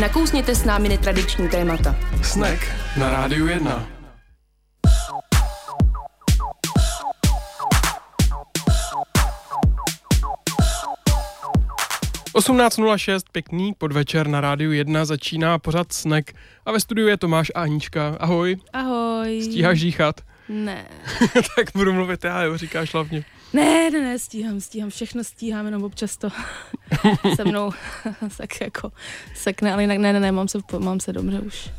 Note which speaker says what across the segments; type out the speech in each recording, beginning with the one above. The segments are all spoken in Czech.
Speaker 1: Nakousněte s námi netradiční témata.
Speaker 2: Snack na Rádiu 1. ...18.06, pěkný podvečer na rádiu 1 začíná pořad Snack a ve studiu je Tomáš a Anička. Ahoj.
Speaker 3: Ahoj.
Speaker 2: Stíháš žíchat?
Speaker 3: Ne.
Speaker 2: tak budu mluvit já, jo, říkáš hlavně.
Speaker 3: Ne, ne, ne, stíhám, stíhám, všechno stíhám, jenom občas to se mnou tak jako sekne, ale jinak ne, ne, ne, mám se, mám se dobře už.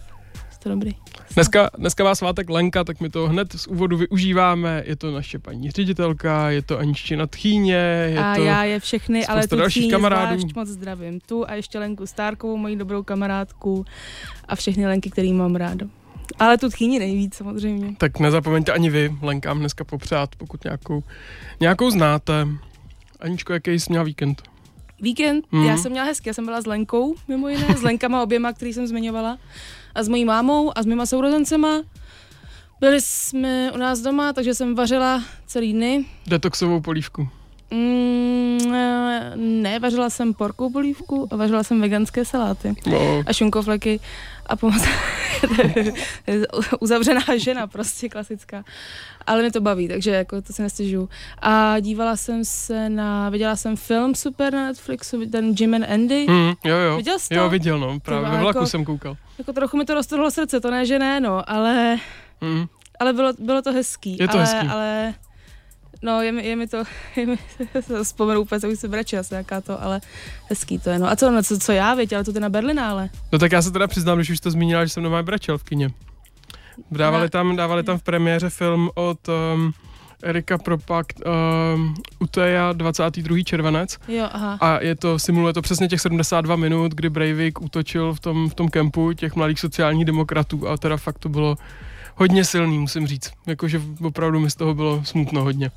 Speaker 3: To dobrý.
Speaker 2: Dneska, dneska vás svátek Lenka, tak my to hned z úvodu využíváme. Je to naše paní ředitelka, je to Aničtina Tchýně, je
Speaker 3: a
Speaker 2: to
Speaker 3: já je všechny, ale tu
Speaker 2: dalších kamarádů.
Speaker 3: zvlášť moc zdravím. Tu a ještě Lenku Stárkovou, moji dobrou kamarádku a všechny Lenky, který mám rádo. Ale tu tchýni nejvíc samozřejmě.
Speaker 2: Tak nezapomeňte ani vy Lenkám dneska popřát, pokud nějakou, nějakou znáte. Aničko, jaký jsi měla víkend?
Speaker 3: Víkend? Mm. Já jsem měla hezky, já jsem byla s Lenkou, mimo jiné, s Lenkama oběma, který jsem zmiňovala. A s mojí mámou a s mýma sourozencema. Byli jsme u nás doma, takže jsem vařila celý dny.
Speaker 2: Detoxovou polívku.
Speaker 3: Mm, ne, vařila jsem porkou polívku a vařila jsem veganské saláty
Speaker 2: no.
Speaker 3: a šunkovleky a pomoc uzavřená žena, prostě klasická. Ale mě to baví, takže jako to si nestěžuju. A dívala jsem se na, viděla jsem film super na Netflixu, ten Jim and Andy.
Speaker 2: Mm, jo, jo.
Speaker 3: Viděl jsi to?
Speaker 2: Jo, viděl, no, právě ve vlaku
Speaker 3: jako,
Speaker 2: jsem koukal.
Speaker 3: Jako trochu mi to roztrhlo srdce, to ne, že ne, no, ale,
Speaker 2: mm.
Speaker 3: ale bylo, bylo to hezký.
Speaker 2: Je to
Speaker 3: ale,
Speaker 2: hezký.
Speaker 3: Ale No, je mi, je mi to, je mi, vzpomenu úplně, co už se brače asi jaká to, ale hezký to je. No a co, no, co, co já, věď, ale to ty na Berlinále.
Speaker 2: No tak já se teda přiznám, když už to zmínila, že jsem doma bračel v kině. Dávali tam, dávali tam v premiéře film od um, Erika Propakt um, Uteja 22. červenec.
Speaker 3: Jo, aha.
Speaker 2: A je to, simuluje to přesně těch 72 minut, kdy Breivik útočil v tom, v tom kempu těch mladých sociálních demokratů a teda fakt to bylo hodně silný, musím říct. Jakože opravdu mi z toho bylo smutno hodně.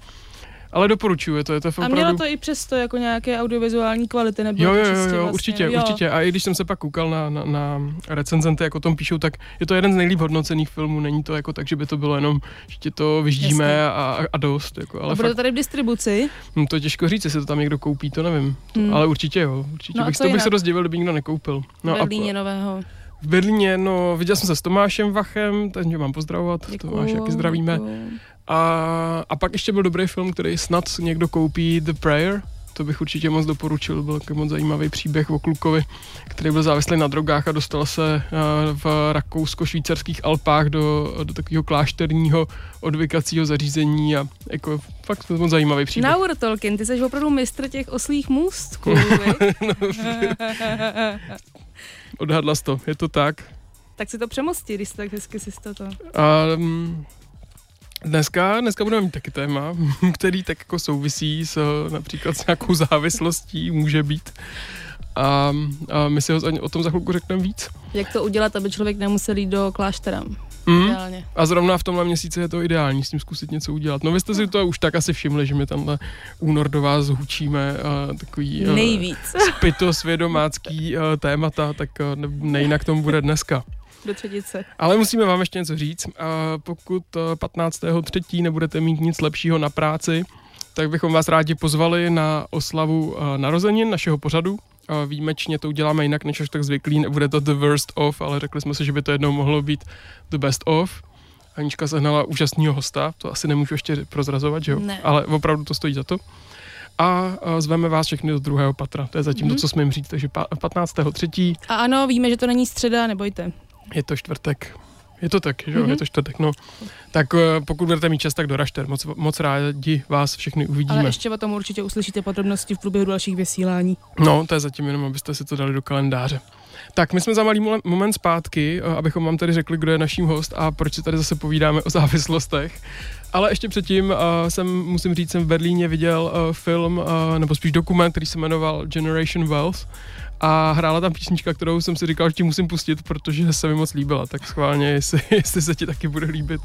Speaker 2: Ale doporučuju, je to, je to opravdu...
Speaker 3: A mělo to i přesto jako nějaké audiovizuální kvality, nebo
Speaker 2: Jo, jo,
Speaker 3: jo,
Speaker 2: jo,
Speaker 3: vlastně,
Speaker 2: určitě,
Speaker 3: jo.
Speaker 2: určitě. A i když jsem se pak koukal na, na, na recenzenty, jak o tom píšou, tak je to jeden z nejlíp hodnocených filmů. Není to jako tak, že by to bylo jenom, že ti to vyždíme a, a, dost. Jako, ale
Speaker 3: a bude
Speaker 2: fakt,
Speaker 3: to tady v distribuci?
Speaker 2: Hm, to těžko říct, jestli to tam někdo koupí, to nevím. Hmm. Ale určitě jo, určitě.
Speaker 3: No
Speaker 2: bych, to bych se dost divil, kdyby nikdo nekoupil.
Speaker 3: No Berlíně a, nového.
Speaker 2: V Berlíně, no, viděl jsem se s Tomášem Vachem, takže mám pozdravovat. Děkuju, Tomáš, jaký zdravíme. Děkuju. A, a pak ještě byl dobrý film, který snad někdo koupí, The Prayer. To bych určitě moc doporučil, byl takový moc zajímavý příběh o klukovi, který byl závislý na drogách a dostal se v rakousko-švýcarských Alpách do, do takového klášterního odvykacího zařízení a jako fakt moc zajímavý příběh.
Speaker 3: Naur Tolkien, ty jsi opravdu mistr těch oslých můstků,
Speaker 2: no, Odhadla jsi to, je to tak.
Speaker 3: Tak si to přemostí, když tak hezky si to.
Speaker 2: Um, Dneska, dneska budeme mít taky téma, který tak jako souvisí s například s nějakou závislostí, může být. A, a my si o, o tom za chvilku řekneme víc.
Speaker 3: Jak to udělat, aby člověk nemusel jít do kláštera?
Speaker 2: Mm. A zrovna v tomhle měsíci je to ideální s tím zkusit něco udělat. No vy jste si to už tak asi všimli, že my tenhle únor do vás hučíme uh, takový
Speaker 3: uh, Nejvíc.
Speaker 2: spitosvědomácký uh, témata, tak uh, ne, nejinak tomu bude dneska
Speaker 3: do třetice.
Speaker 2: Ale musíme vám ještě něco říct. Pokud 15.3. nebudete mít nic lepšího na práci, tak bychom vás rádi pozvali na oslavu narozenin našeho pořadu. Výjimečně to uděláme jinak, než až tak zvyklý. Nebude to the worst of, ale řekli jsme si, že by to jednou mohlo být the best of. Anička sehnala úžasného hosta, to asi nemůžu ještě prozrazovat, že jo?
Speaker 3: Ne.
Speaker 2: Ale opravdu to stojí za to. A zveme vás všechny do druhého patra. To je zatím mm-hmm. to, co smím říct. Takže 15.3.
Speaker 3: A ano, víme, že to není středa, nebojte.
Speaker 2: Je to čtvrtek. Je to tak, že jo, mm-hmm. je to čtvrtek, no. Tak pokud budete mít čas, tak doražte. Moc, moc rádi vás všechny uvidíme.
Speaker 3: Ale ještě o tom určitě uslyšíte podrobnosti v průběhu dalších vysílání.
Speaker 2: No, to je zatím jenom, abyste si to dali do kalendáře. Tak my jsme za malý moment zpátky, abychom vám tady řekli, kdo je naším host a proč si tady zase povídáme o závislostech. Ale ještě předtím uh, jsem, musím říct, jsem v Berlíně viděl uh, film, uh, nebo spíš dokument, který se jmenoval Generation Wealth a hrála tam písnička, kterou jsem si říkal, že ti musím pustit, protože se mi moc líbila, tak schválně, jestli, jestli se ti taky bude líbit.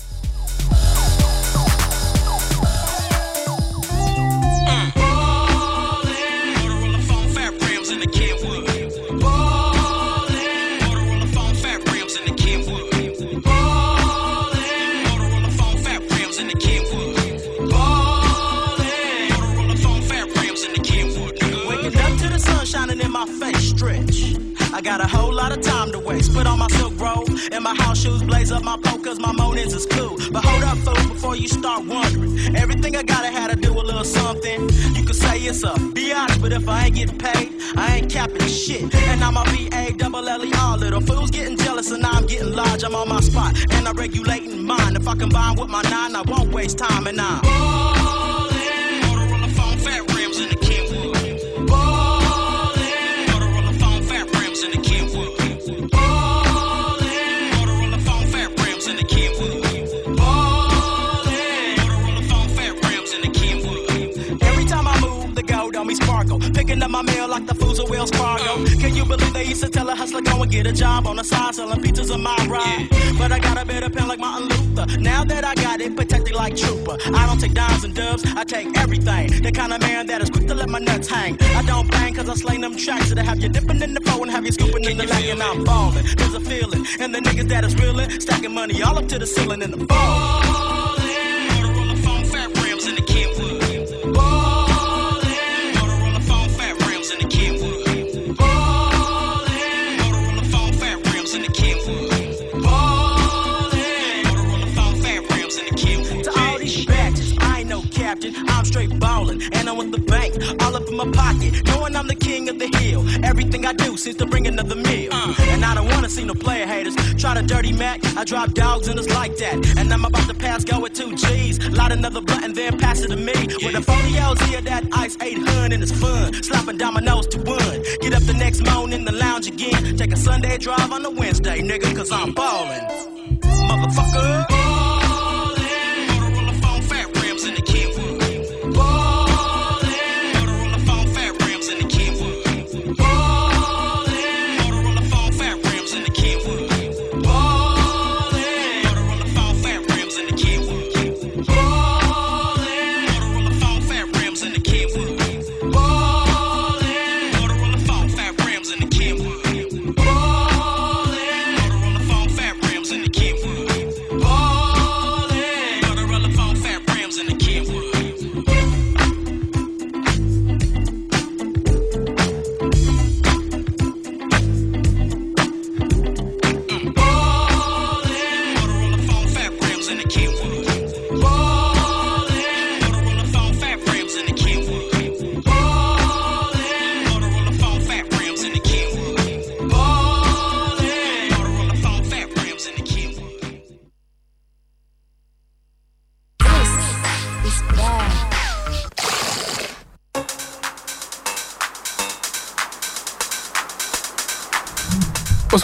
Speaker 4: Time. Put on my silk robe and my house shoes, blaze up my cause my moanings is cool. But hold up, fool, before you start wondering. Everything I gotta had to do a little something. You could say it's a biatch, but if I ain't getting paid, I ain't capping shit. And I'm a B-A double L-E-R. Little fools getting jealous and I'm getting large. I'm on my spot and I'm regulating mine. If I combine with my nine, I won't waste time and I'm ballin'. Motorola phone, fat rims in the Kenwood. Ballin'. Wells Fargo. Can you believe they used to tell a hustler go and get a job on the side selling pizzas in my ride? But I got a better pen like Martin Luther. Now that I got it, protected like trooper. I don't take dimes and dubs, I take everything. The kind of man that is quick to let my nuts hang. I don't bang cause I slang them tracks that have you dipping in the flow and have you scooping in the lake and I'm ballin'. There's a feeling. And the niggas that is reeling, stacking money all up to the ceiling in the ball. Drop dogs and it's like that. And I'm about to pass go with two G's. Light another button, then pass it to me. With a 40 LZ of that ice 800 and it's fun. Slapping dominoes to one. Get up the next morning in the lounge again. Take a Sunday drive on a Wednesday, nigga, cause I'm ballin'. Motherfucker.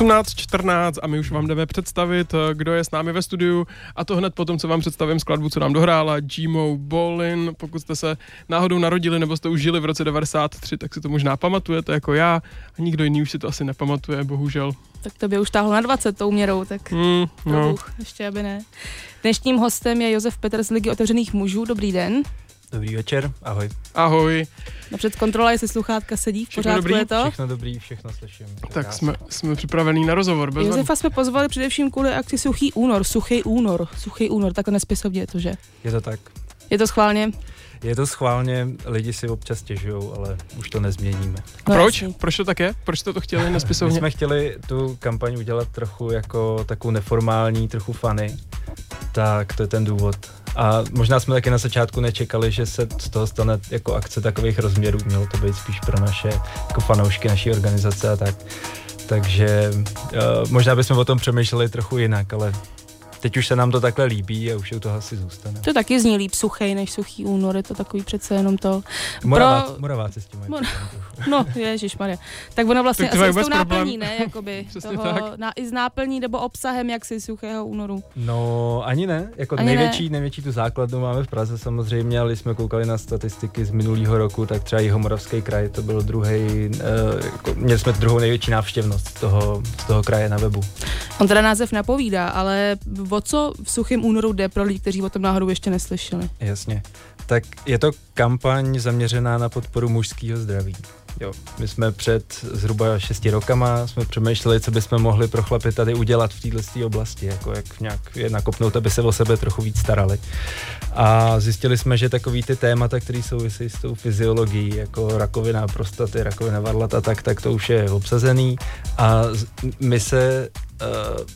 Speaker 2: 18.14 a my už vám jdeme představit, eh, kdo je s námi ve studiu a to hned potom, co vám představím skladbu, co nám dohrála Gmo Bolin. Pokud jste se náhodou narodili nebo jste už žili v roce 93, tak si to možná pamatujete jako já a nikdo jiný už si to asi nepamatuje, bohužel.
Speaker 3: Tak to by už táhlo na 20 tou měrou, tak
Speaker 2: Mm, no.
Speaker 3: no. ještě aby ne. Dnešním hostem je Josef Petr z Ligy otevřených mužů. Dobrý den.
Speaker 5: Dobrý večer, ahoj.
Speaker 2: Ahoj,
Speaker 3: Napřed kontrola, jestli sluchátka sedí v
Speaker 2: Všechno
Speaker 3: pořádku
Speaker 2: dobrý?
Speaker 3: je to.
Speaker 5: Všechno dobrý, všechno slyším.
Speaker 2: tak jsme, jsme připravení na rozhovor. Bez
Speaker 3: Josefa jsme pozvali především kvůli akci Suchý únor, Suchý únor, Suchý únor, takhle nespisovně je to, že?
Speaker 5: Je to tak.
Speaker 3: Je to schválně?
Speaker 5: Je to schválně, lidi si občas stěžují, ale už to nezměníme.
Speaker 2: A proč?
Speaker 3: jasný.
Speaker 2: Proč to tak je? Proč jste to chtěli
Speaker 5: My
Speaker 2: nespisovně?
Speaker 5: jsme chtěli tu kampaň udělat trochu jako takovou neformální, trochu funny, tak to je ten důvod. A možná jsme taky na začátku nečekali, že se z toho stane jako akce takových rozměrů. Mělo to být spíš pro naše jako fanoušky naší organizace a tak. Takže uh, možná bychom o tom přemýšleli trochu jinak, ale teď už se nám to takhle líbí a už u toho asi zůstane.
Speaker 3: To taky zní líp suchý než suchý únor, je to takový přece jenom to.
Speaker 5: Moraváci,
Speaker 3: Pro-
Speaker 5: Moraváci s tím mají
Speaker 3: Mor-. No, ježišmarja. Tak ono vlastně
Speaker 2: Tak to
Speaker 3: asi s tou náplní, ne? Jakoby, toho,
Speaker 2: tak.
Speaker 3: na, I s náplní nebo obsahem jaksi suchého únoru.
Speaker 5: No, ani ne. Jako
Speaker 3: Ani
Speaker 5: největší, největší tu základnu máme v Praze samozřejmě, ale když jsme koukali na statistiky z minulého roku, tak třeba Jihomoravský kraj to byl druhý, uh, jako, měli jsme druhou největší návštěvnost toho, z toho kraje na webu.
Speaker 3: On teda název napovídá, ale o co v suchém únoru jde pro lidi, kteří o tom náhodou ještě neslyšeli?
Speaker 5: Jasně. Tak je to kampaň zaměřená na podporu mužského zdraví. Jo, my jsme před zhruba šesti rokama jsme přemýšleli, co bychom mohli pro chlapy tady udělat v této oblasti, jako jak nějak je nakopnout, aby se o sebe trochu víc starali. A zjistili jsme, že takový ty témata, které souvisí s tou fyziologií, jako rakovina prostaty, rakovina varlata, tak, tak to už je obsazený a my se uh,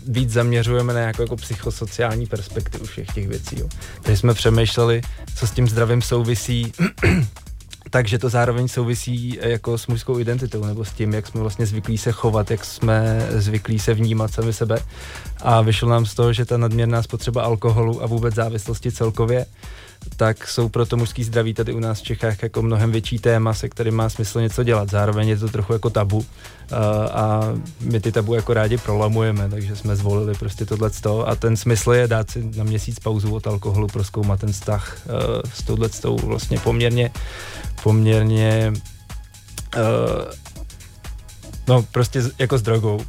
Speaker 5: víc zaměřujeme na nějakou jako psychosociální perspektivu všech těch věcí. Jo. Takže jsme přemýšleli, co s tím zdravím souvisí takže to zároveň souvisí eh, jako s mužskou identitou, nebo s tím, jak jsme vlastně zvyklí se chovat, jak jsme zvyklí se vnímat sami sebe. A vyšlo nám z toho, že ta nadměrná spotřeba alkoholu a vůbec závislosti celkově tak jsou pro to mužský zdraví tady u nás v Čechách jako mnohem větší téma, se kterým má smysl něco dělat. Zároveň je to trochu jako tabu a my ty tabu jako rádi prolamujeme, takže jsme zvolili prostě tohle a ten smysl je dát si na měsíc pauzu od alkoholu, proskoumat ten vztah s touhle vlastně poměrně poměrně uh, no prostě jako s drogou.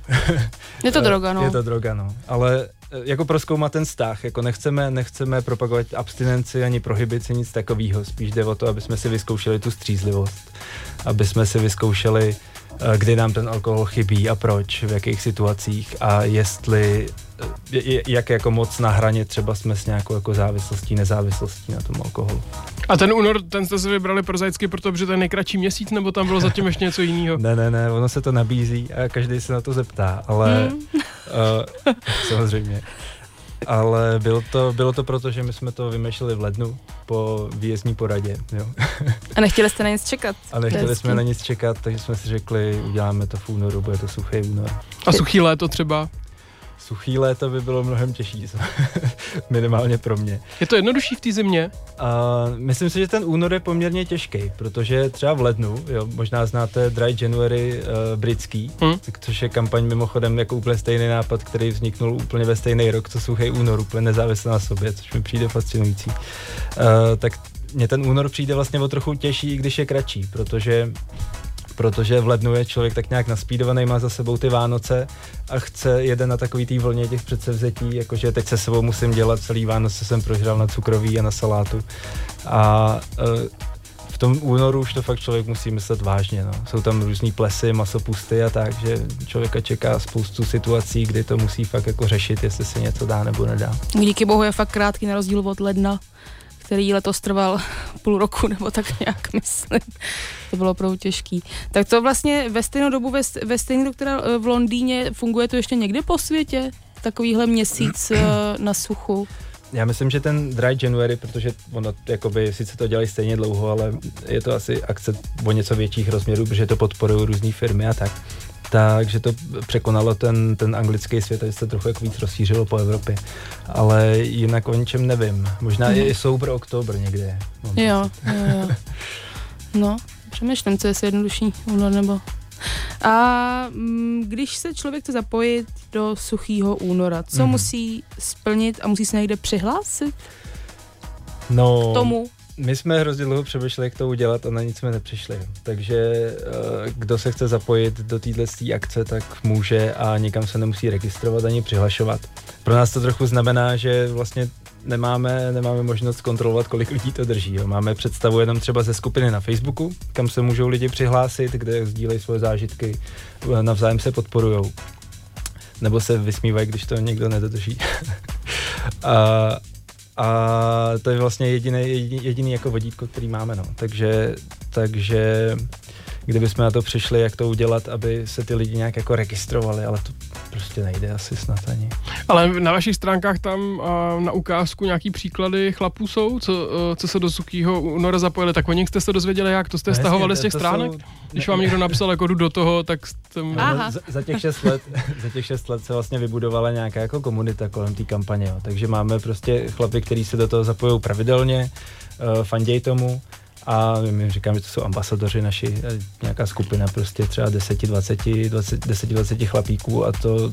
Speaker 3: Je to droga, no.
Speaker 5: Je to droga, no. Ale jako proskoumat ten vztah, jako nechceme, nechceme propagovat abstinenci ani prohibici, nic takového. Spíš jde o to, aby jsme si vyzkoušeli tu střízlivost, aby jsme si vyzkoušeli, eh, kdy nám ten alkohol chybí a proč, v jakých situacích a jestli jak jako moc na hraně třeba jsme s nějakou jako závislostí, nezávislostí na tom alkoholu.
Speaker 2: A ten únor, ten jste si vybrali prozaicky, protože to je nejkratší měsíc, nebo tam bylo zatím ještě něco jiného?
Speaker 5: ne, ne, ne, ono se to nabízí a každý se na to zeptá, ale hmm. Uh, samozřejmě. Ale bylo to, bylo to proto, že my jsme to vymýšleli v lednu po výjezdní poradě. Jo.
Speaker 3: A nechtěli jste na nic čekat?
Speaker 5: A nechtěli jsme na nic čekat, takže jsme si řekli, uděláme to v únoru, bude to suchý únor.
Speaker 2: A suchý léto třeba?
Speaker 5: Suchý léto by bylo mnohem těžší, minimálně pro mě.
Speaker 2: Je to jednodušší v té zimě?
Speaker 5: Uh, myslím si, že ten únor je poměrně těžký, protože třeba v lednu, jo, možná znáte Dry January uh, britský, hmm. což je kampaň mimochodem jako úplně stejný nápad, který vzniknul úplně ve stejný rok, co suchý únor, úplně nezávisle na sobě, což mi přijde fascinující. Uh, tak mně ten únor přijde vlastně o trochu těžší, když je kratší, protože protože v lednu je člověk tak nějak naspídovaný, má za sebou ty Vánoce a chce jeden na takový tý vlně těch předsevzetí, jakože teď se sebou musím dělat celý Vánoce jsem prožral na cukroví a na salátu. A e, v tom únoru už to fakt člověk musí myslet vážně. No. Jsou tam různý plesy, masopusty a tak, že člověka čeká spoustu situací, kdy to musí fakt jako řešit, jestli se něco dá nebo nedá.
Speaker 3: Díky bohu je fakt krátký na rozdíl od ledna který letos trval půl roku, nebo tak nějak myslím. To bylo opravdu těžký. Tak to vlastně ve stejnou dobu, ve, ve stejnou dobu, která v Londýně, funguje to ještě někde po světě? Takovýhle měsíc eh, na suchu?
Speaker 5: Já myslím, že ten Dry January, protože ono, jakoby, sice to dělají stejně dlouho, ale je to asi akce o něco větších rozměrů, protože to podporují různé firmy a tak takže to překonalo ten, ten anglický svět, a se trochu jako víc rozšířilo po Evropě. Ale jinak o ničem nevím. Možná mm. je i Sober Oktober někde.
Speaker 3: Jo, jo, jo. No, přemýšlím, co je jednodušší únor nebo... A mm, když se člověk chce zapojit do suchého února, co mm. musí splnit a musí se někde přihlásit?
Speaker 5: No,
Speaker 3: k tomu?
Speaker 5: My jsme hrozně dlouho přemýšleli, jak to udělat a na nic jsme nepřišli. Takže eh, kdo se chce zapojit do této akce, tak může a nikam se nemusí registrovat ani přihlašovat. Pro nás to trochu znamená, že vlastně nemáme, nemáme možnost kontrolovat, kolik lidí to drží. Jo. Máme představu jenom třeba ze skupiny na Facebooku, kam se můžou lidi přihlásit, kde sdílejí svoje zážitky, eh, navzájem se podporujou. Nebo se vysmívají, když to někdo nedodrží. a, a to je vlastně jediný, jediný, jako vodítko, který máme, no. Takže, takže kdybychom na to přišli, jak to udělat, aby se ty lidi nějak jako registrovali, ale to prostě nejde asi snad ani.
Speaker 2: Ale na vašich stránkách tam uh, na ukázku nějaký příklady chlapů jsou, co, uh, co se do suchého února zapojili, tak o nich jste se dozvěděli jak? To jste no, stahovali z těch stránek? Jsou... Když vám někdo napsal jako jdu do toho, tak jste...
Speaker 5: No, za, za, těch šest let, za těch šest let se vlastně vybudovala nějaká jako komunita kolem té kampaně, jo. takže máme prostě chlapy, kteří se do toho zapojují pravidelně, uh, fanděj tomu, a my říkám, že to jsou ambasadoři naši, eh, nějaká skupina prostě třeba 10, 20, 20, 10, 20 chlapíků a to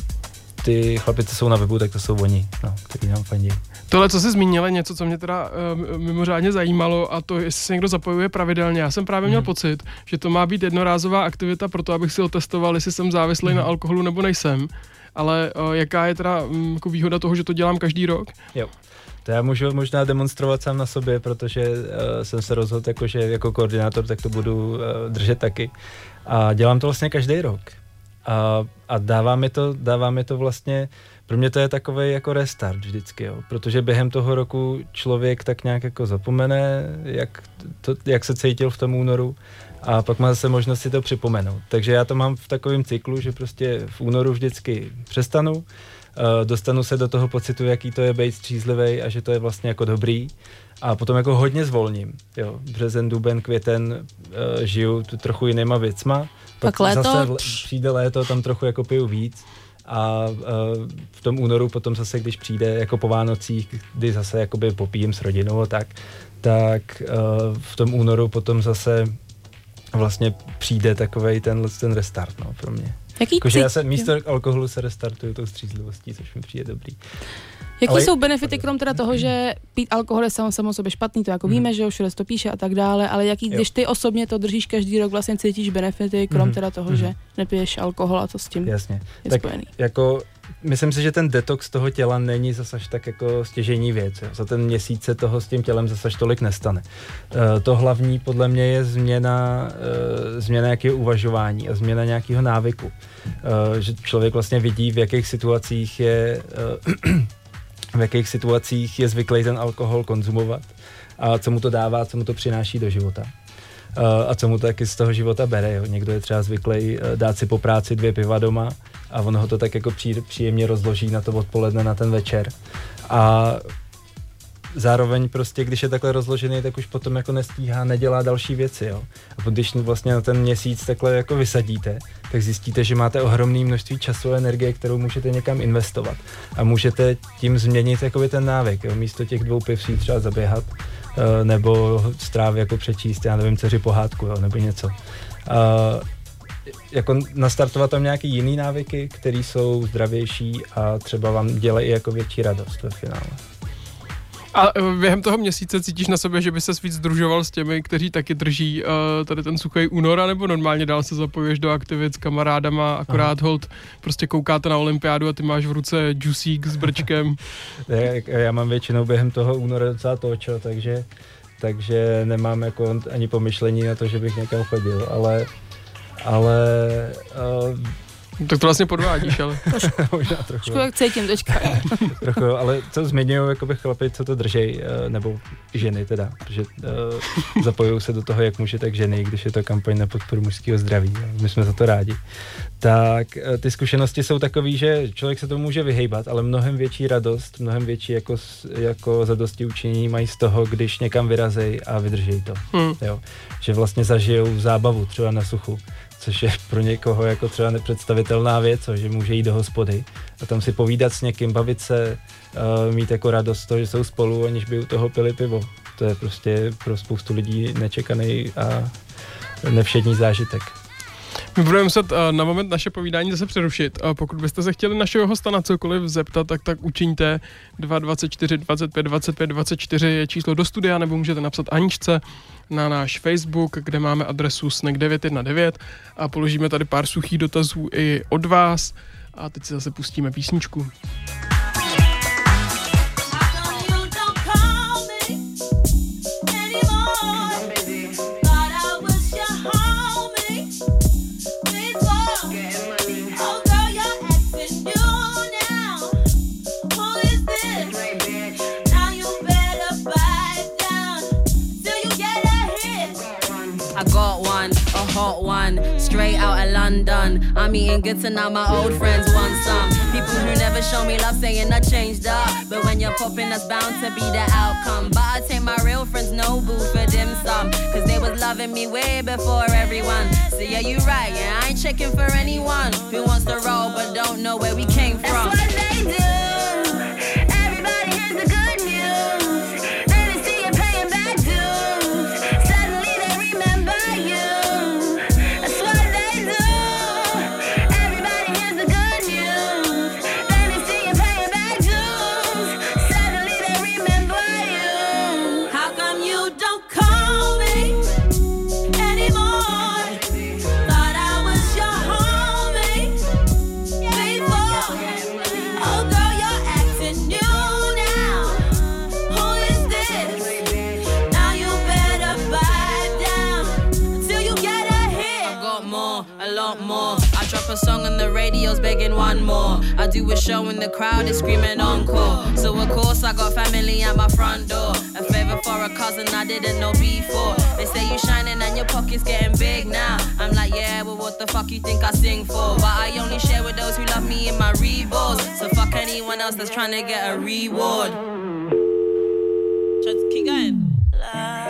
Speaker 5: ty chlapi, co jsou na webu, tak to jsou oni, no, který nám fandí.
Speaker 2: Tohle, co jsi zmínil, je něco, co mě teda uh, mimořádně zajímalo a to, jestli se někdo zapojuje pravidelně. Já jsem právě měl hmm. pocit, že to má být jednorázová aktivita pro to, abych si otestoval, jestli jsem závislý hmm. na alkoholu nebo nejsem. Ale uh, jaká je teda um, jako výhoda toho, že to dělám každý rok?
Speaker 5: Jo. To já můžu možná demonstrovat sám na sobě, protože uh, jsem se rozhodl, jako, že jako koordinátor tak to budu uh, držet taky. A dělám to vlastně každý rok. A, a dává, mi to, dává mi to vlastně, pro mě to je takový jako restart vždycky, jo, protože během toho roku člověk tak nějak jako zapomene, jak, to, jak se cítil v tom únoru a pak má zase možnost si to připomenout. Takže já to mám v takovém cyklu, že prostě v únoru vždycky přestanu, dostanu se do toho pocitu, jaký to je být střízlivý a že to je vlastně jako dobrý a potom jako hodně zvolním. Jo. Březen, duben, květen uh, žiju trochu jinýma věcma.
Speaker 3: Pak, pak léto?
Speaker 5: Zase přijde léto, tam trochu jako piju víc a uh, v tom únoru potom zase, když přijde jako po Vánocích, kdy zase jakoby popíjem s rodinou a tak, tak uh, v tom únoru potom zase vlastně přijde takový ten, ten restart no, pro mě.
Speaker 3: Jaký
Speaker 5: Jakože já se místo alkoholu se restartuju tou střízlivostí, což mi přijde dobrý.
Speaker 3: Jaký Ale... jsou benefity, krom teda toho, že pít alkohol je samo, samo sobě špatný, to jako mm. víme, že jo, všude to píše a tak dále, ale jaký, jo. když ty osobně to držíš každý rok, vlastně cítíš benefity, krom mm. teda toho, mm. že nepiješ alkohol a to s tím
Speaker 5: Jasně.
Speaker 3: je
Speaker 5: tak
Speaker 3: spojený.
Speaker 5: Jako myslím si, že ten detox toho těla není zase tak jako stěžení věc. Jo. Za ten měsíc se toho s tím tělem zase tolik nestane. Uh, to hlavní podle mě je změna, uh, změna nějakého uvažování a změna nějakého návyku. Uh, že člověk vlastně vidí, v jakých situacích je v jakých situacích je zvyklý ten alkohol konzumovat a co mu to dává, co mu to přináší do života. A co mu to taky z toho života bere. Jo. Někdo je třeba zvyklý dát si po práci dvě piva doma a ono ho to tak jako pří, příjemně rozloží na to odpoledne, na ten večer. A zároveň prostě, když je takhle rozložený, tak už potom jako nestíhá, nedělá další věci, jo. A když vlastně na ten měsíc takhle jako vysadíte, tak zjistíte, že máte ohromné množství času a energie, kterou můžete někam investovat. A můžete tím změnit jakoby ten návyk, jo. Místo těch dvou piv si třeba zaběhat, eh, nebo strávy jako přečíst, já nevím, dceři pohádku, jo, nebo něco. A jako nastartovat tam nějaký jiný návyky, které jsou zdravější a třeba vám dělají jako větší radost ve finále.
Speaker 2: A e, během toho měsíce cítíš na sobě, že by se víc združoval s těmi, kteří taky drží uh, tady ten suchý únor, nebo normálně dál se zapojuješ do aktivit s kamarádama, akorát Aha. hold prostě koukáte na olympiádu a ty máš v ruce džusík s brčkem.
Speaker 5: ne, já mám většinou během toho února docela točo, takže, takže nemám jako ani pomyšlení na to, že bych někam chodil, ale ale uh,
Speaker 2: tak to vlastně podvádíš, ale...
Speaker 5: Možná trochu.
Speaker 3: Trošku jak cítím teďka.
Speaker 5: trochu, ale co zmiňují jakoby chlapi, co to držej, eh, nebo ženy teda, protože uh, zapojují se do toho, jak může tak ženy, když je to kampaň na podporu mužského zdraví. My jsme za to rádi. Tak uh, ty zkušenosti jsou takové, že člověk se tomu může vyhejbat, ale mnohem větší radost, mnohem větší jako, jako zadosti učinění mají z toho, když někam vyrazej a vydržej to. Hmm. Jo? Že vlastně zažijou zábavu třeba na suchu což je pro někoho jako třeba nepředstavitelná věc, že může jít do hospody a tam si povídat s někým, bavit se, uh, mít jako radost to, že jsou spolu, aniž by u toho pili pivo. To je prostě pro spoustu lidí nečekaný a nevšední zážitek.
Speaker 2: My budeme muset uh, na moment naše povídání zase přerušit. Uh, pokud byste se chtěli našeho hosta na cokoliv zeptat, tak tak učiňte 224 25 25 24 je číslo do studia, nebo můžete napsat Aničce na náš Facebook, kde máme adresu snack 919 a položíme tady pár suchých dotazů i od vás. A teď si zase pustíme písničku.
Speaker 6: London. I'm eating good to now, my old friends want some. People who never show me love saying I changed up. But when you're popping, that's bound to be the outcome. But I take my real friends Noble for dim sum. Cause they was loving me way before everyone. So yeah, you right, yeah, I ain't checking for anyone who wants to roll but don't know where we came from.
Speaker 7: That's what they do.
Speaker 6: One more. I do a show and the crowd is screaming encore. So of course I got family at my front door. A favor for a cousin I didn't know before. They say you shining and your pockets getting big now. I'm like, yeah, well what the fuck you think I sing for? But I only share with those who love me in my reballs. So fuck anyone else that's trying to get a reward. Just keep going. How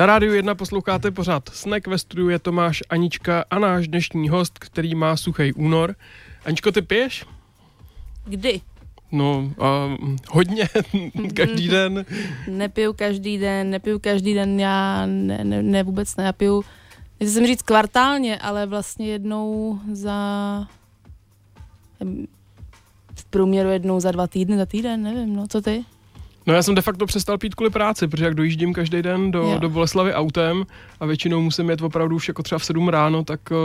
Speaker 2: Na rádiu 1 posloucháte pořád Snack, ve studiu je Tomáš Anička a náš dnešní host, který má suchý únor. Aničko, ty piješ?
Speaker 3: Kdy?
Speaker 2: No, uh, hodně, každý den.
Speaker 3: Nepiju každý den, nepiju každý den, já ne, ne, ne vůbec ne, já piju, nechci jsem říct kvartálně, ale vlastně jednou za, v průměru jednou za dva týdny, za týden, nevím, no, co ty?
Speaker 2: No já jsem de facto přestal pít kvůli práci, protože jak dojíždím každý den do,
Speaker 3: Jo.
Speaker 2: do Boleslavy autem a většinou musím jet opravdu už jako třeba v 7 ráno, tak uh,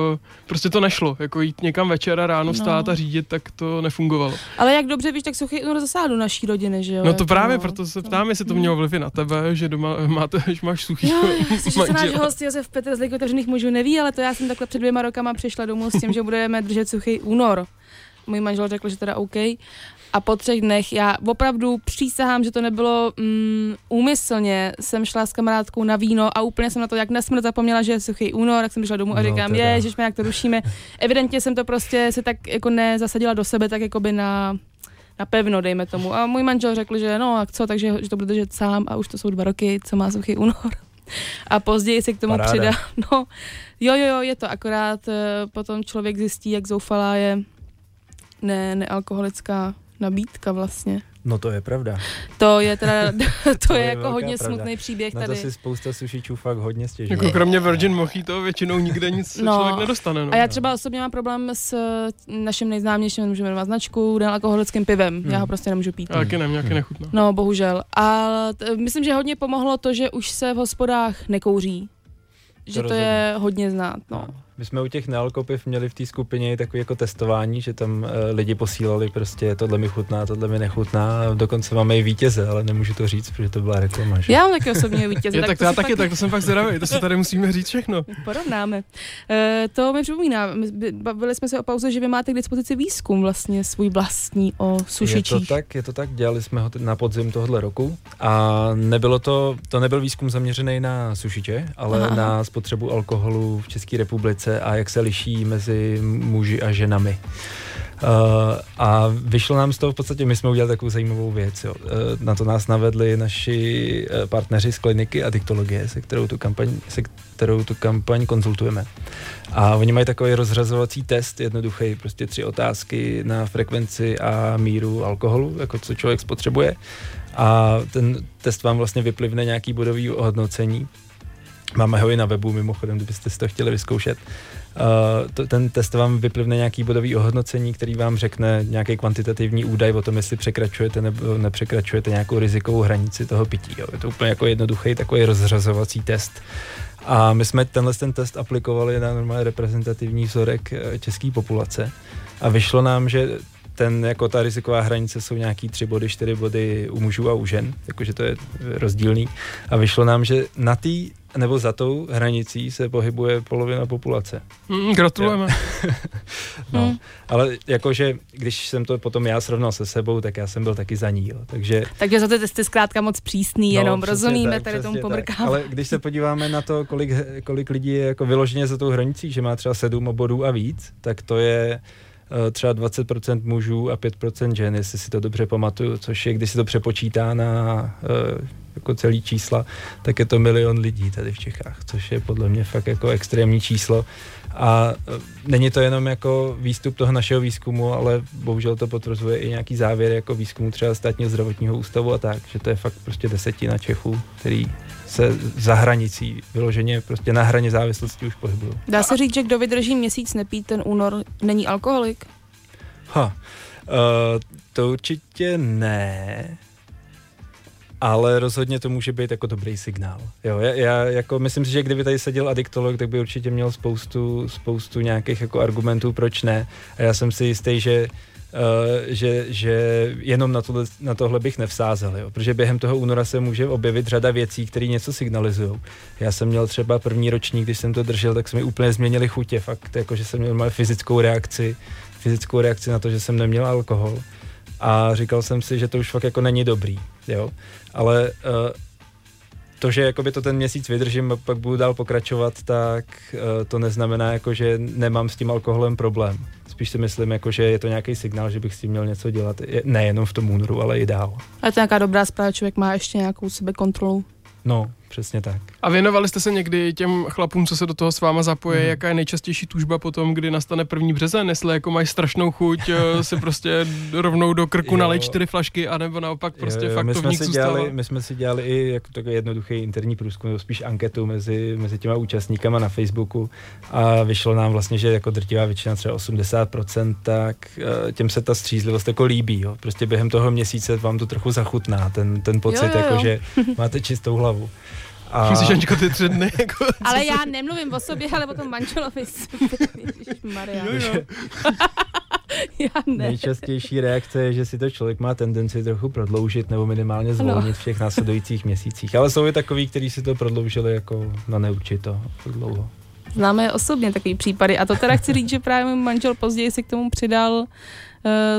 Speaker 2: prostě to nešlo. Jako jít někam večer a ráno
Speaker 3: No.
Speaker 2: a řídit, tak to nefungovalo.
Speaker 3: Ale jak dobře víš, tak suchý únor zasáhnu naší rodiny, že jo?
Speaker 2: No to
Speaker 3: jako,
Speaker 2: právě,
Speaker 3: no.
Speaker 2: proto se ptám, jestli to mělo vliv i na tebe, že doma máte, že máš suchý
Speaker 3: Jo, slyšíš, že náš
Speaker 2: manžela.
Speaker 3: host Josef Petr z Ligy otevřených mužů neví, ale to já jsem takhle před dvěma rokama přišla domů s tím, že budeme držet suchý únor. Můj manžel řekl, že teda OK. A po třech dnech, já opravdu přísahám, že to nebylo mm, úmyslně, jsem šla s kamarádkou na víno a úplně jsem na to jak nesmrt zapomněla, že je suchý únor, tak jsem přišla domů a
Speaker 5: No,
Speaker 3: říkám, je, že jak to rušíme. Evidentně jsem to prostě si tak jako nezasadila do sebe, tak jako by na, na pevno, dejme tomu. A můj manžel řekl, že no a co, takže že to bude držet sám a už to jsou dva roky, co má suchý únor. A později si k tomu
Speaker 5: Paráda.
Speaker 3: přidá, no, jo, jo, jo, je to akorát, eh, potom člověk zjistí, jak zoufalá je ne, nealkoholická nabídka vlastně.
Speaker 5: No to je pravda.
Speaker 3: To je teda, to,
Speaker 5: To
Speaker 3: je
Speaker 5: je
Speaker 3: jako hodně
Speaker 5: pravda.
Speaker 3: smutný příběh
Speaker 5: Na to
Speaker 3: tady.
Speaker 5: si spousta sušičů fakt hodně stěžuje.
Speaker 2: Jako kromě Virgin Mojito většinou nikde nic
Speaker 3: No.
Speaker 2: člověk nedostane. No.
Speaker 3: A já třeba osobně mám problém s eh, naším nejznámějším, můžeme jmenovat značku, nealkoholickým pivem. Já ho
Speaker 5: Hmm.
Speaker 3: prostě nemůžu pít.
Speaker 2: Taky nevím, nějaký nechutná.
Speaker 3: No, bohužel. A t- myslím, že hodně pomohlo to, že už se v hospodách nekouří. Že to,
Speaker 5: rozhodně.
Speaker 3: je hodně znát, no.
Speaker 5: My jsme u těch nealkopiv měli v té skupině i takové jako testování, že tam uh, lidi posílali prostě tohle mi chutná, tohle mi nechutná dokonce máme i vítěze, ale nemůžu to říct, protože to byla reklama. Že?
Speaker 3: Já mám taky osobně vítěze.
Speaker 2: Je, tak,
Speaker 3: to
Speaker 2: já taky,
Speaker 3: fakt
Speaker 2: tak to jsem fakt zvědavý, to se tady musíme říct všechno.
Speaker 3: Porovnáme. E, to mi připomíná, bavili jsme se o pauze, že vy máte k dispozici výzkum vlastně svůj vlastní o
Speaker 5: Je to
Speaker 3: sušičích.
Speaker 5: tak, je to tak, dělali jsme ho t- na podzim tohle roku a nebylo to, to nebyl výzkum zaměřený na sušiče, ale
Speaker 3: aha.
Speaker 5: na spotřebu alkoholu v České republice a jak se liší mezi muži a ženami. Uh, a vyšlo nám z toho v podstatě, my jsme udělali takovou zajímavou věc. Jo. Uh, na to nás navedli naši uh, partneři z kliniky adiktologie, se kterou tu kampaň, se kterou tu kampaň konzultujeme. A oni mají takový rozřazovací test, jednoduchý, prostě tři otázky na frekvenci a míru alkoholu, jako co člověk spotřebuje. A ten test vám vlastně vyplivne nějaký bodový ohodnocení. Máme ho i na webu, mimochodem, kdybyste si to chtěli vyzkoušet. Uh, to, ten test vám vyplivne nějaký bodový ohodnocení, který vám řekne nějaký kvantitativní údaj o tom, jestli překračujete nebo nepřekračujete nějakou rizikovou hranici toho pití. Jo. Je to úplně jako jednoduchý takový rozřazovací test. A my jsme tenhle ten test aplikovali na normálně reprezentativní vzorek eh, české populace a vyšlo nám, že ten, jako ta riziková hranice jsou nějaký tři body, čtyři body u mužů a u žen, jakože to je rozdílný. A vyšlo nám, že na té nebo za tou hranicí se pohybuje polovina populace.
Speaker 2: Mm, gratulujeme.
Speaker 5: no, mm. ale jakože, když jsem to potom já srovnal se sebou, tak já jsem byl taky za ní. Jo. Takže,
Speaker 3: Takže za ty testy zkrátka moc přísný, no, jenom rozumíme tak, tady tomu pomrkáme.
Speaker 5: Ale když se podíváme na to, kolik, kolik lidí je jako vyloženě za tou hranicí, že má třeba sedm obodů a víc, tak to je třeba 20% mužů a 5% žen, jestli si to dobře pamatuju, což je, když se to přepočítá na eh, jako celý čísla, tak je to milion lidí tady v Čechách, což je podle mě fakt jako extrémní číslo. A eh, není to jenom jako výstup toho našeho výzkumu, ale bohužel to potvrzuje i nějaký závěr jako výzkumu třeba státního zdravotního ústavu a tak, že to je fakt prostě desetina Čechů, který se za hranicí, vyloženě prostě na hraně závislosti už pohybují.
Speaker 3: Dá se říct, že kdo vydrží měsíc nepít ten únor, není alkoholik?
Speaker 5: Ha, uh, to určitě ne, ale rozhodně to může být jako dobrý signál. Jo, já, já jako myslím si, že kdyby tady seděl adiktolog, tak by určitě měl spoustu, spoustu nějakých jako argumentů, proč ne. A já jsem si jistý, že Uh, že, že jenom na, tohle, na tohle bych nevsázel, jo? protože během toho února se může objevit řada věcí, které něco signalizují. Já jsem měl třeba první ročník, když jsem to držel, tak jsme úplně změnili chutě, fakt, jako že jsem měl fyzickou reakci, fyzickou reakci na to, že jsem neměl alkohol a říkal jsem si, že to už fakt jako není dobrý, jo, ale uh, to, že jakoby to ten měsíc vydržím a pak budu dál pokračovat, tak uh, to neznamená, jako, že nemám s tím alkoholem problém. Spíš si myslím, jako, že je to nějaký signál, že bych s tím měl něco dělat, nejenom v tom únoru, ale i dál.
Speaker 3: To je nějaká dobrá zpráva, člověk má ještě nějakou sebekontrolu.
Speaker 5: No, Přesně tak.
Speaker 2: A věnovali jste se někdy těm chlapům, co se do toho s váma zapoje, hmm. jaká je nejčastější tužba potom, kdy nastane první březen, jestli jako mají strašnou chuť eh, si prostě rovnou do krku nalej čtyři flašky, anebo naopak prostě jo, jo, fakt
Speaker 5: my
Speaker 2: to
Speaker 5: jsme si dělali, My jsme si dělali i jako takový jednoduchý interní průzkum, nebo spíš anketu mezi, mezi těma účastníkama na Facebooku a vyšlo nám vlastně, že jako drtivá většina, třeba 80%, tak eh, těm se ta střízlivost jako líbí. Jo. Prostě během toho měsíce vám to trochu zachutná, ten, ten pocit, jo, jo, jo. Jako, že máte čistou hlavu.
Speaker 2: A... Myslíš, Aničko, ty tři dny? Jako,
Speaker 3: ale já nemluvím o sobě, ale o tom manželovi. Maria. Jo, jo. já ne.
Speaker 5: Nejčastější reakce je, že si to člověk má tendenci trochu prodloužit nebo minimálně zvolnit v těch následujících měsících. Ale jsou i takový, kteří si to prodloužili jako na neurčito dlouho.
Speaker 3: Známe osobně takový případy. A to teda chci říct, že právě můj manžel později si k tomu přidal uh,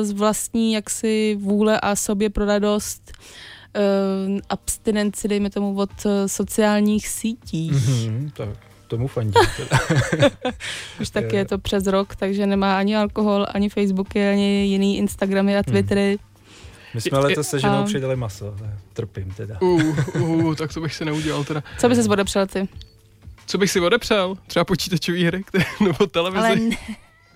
Speaker 3: z vlastní jaksi vůle a sobě pro radost uh, abstinenci, dejme tomu, od uh, sociálních sítí.
Speaker 5: Mm-hmm, tak tomu fandí.
Speaker 3: Už taky je to přes rok, takže nemá ani alkohol, ani Facebooky, ani jiný Instagramy a mhm. Twittery. Mm.
Speaker 5: My jsme letos se ženou a... přidali maso, trpím teda.
Speaker 2: Uh, uh, tak to bych si neudělal teda.
Speaker 3: Co by se odepřel ty?
Speaker 2: Co bych si odepřel? Třeba počítačové hry, které, nebo televizi. Ale ne.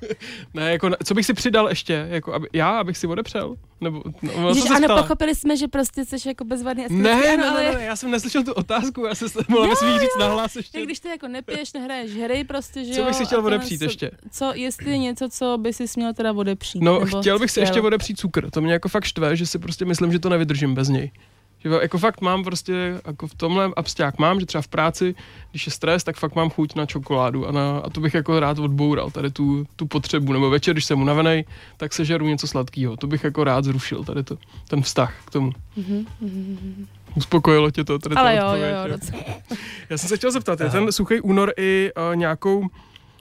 Speaker 2: ne, jako, co bych si přidal ještě? Jako, aby, já, abych si odepřel? Nebo, no,
Speaker 3: no Ježiš, ano, stala? pochopili jsme, že prostě jsi jako bezvadný.
Speaker 2: Ne, ne, ne, ale... ne, já jsem neslyšel tu otázku, já jsem se mohla no, říct nahlas ještě.
Speaker 3: Jak když ty jako nepiješ, nehraješ hry, prostě, že
Speaker 2: Co bych si chtěl odepřít ještě?
Speaker 3: Co, jestli něco, co by si směl teda odepřít?
Speaker 2: No, chtěl bych si ještě odepřít cukr, to mě jako fakt štve, že si prostě myslím, že to nevydržím bez něj. Že jako fakt mám prostě, jako v tomhle absťák mám, že třeba v práci, když je stres, tak fakt mám chuť na čokoládu a, na, a to bych jako rád odboural, tady tu, tu potřebu. Nebo večer, když jsem unavený, tak se žeru něco sladkého. To bych jako rád zrušil, tady to, ten vztah k tomu. Mm-hmm. Uspokojilo tě to? Tady
Speaker 3: Ale jo, jo, jo, docela.
Speaker 2: Já jsem se chtěl zeptat, je ten suchý únor i uh, nějakou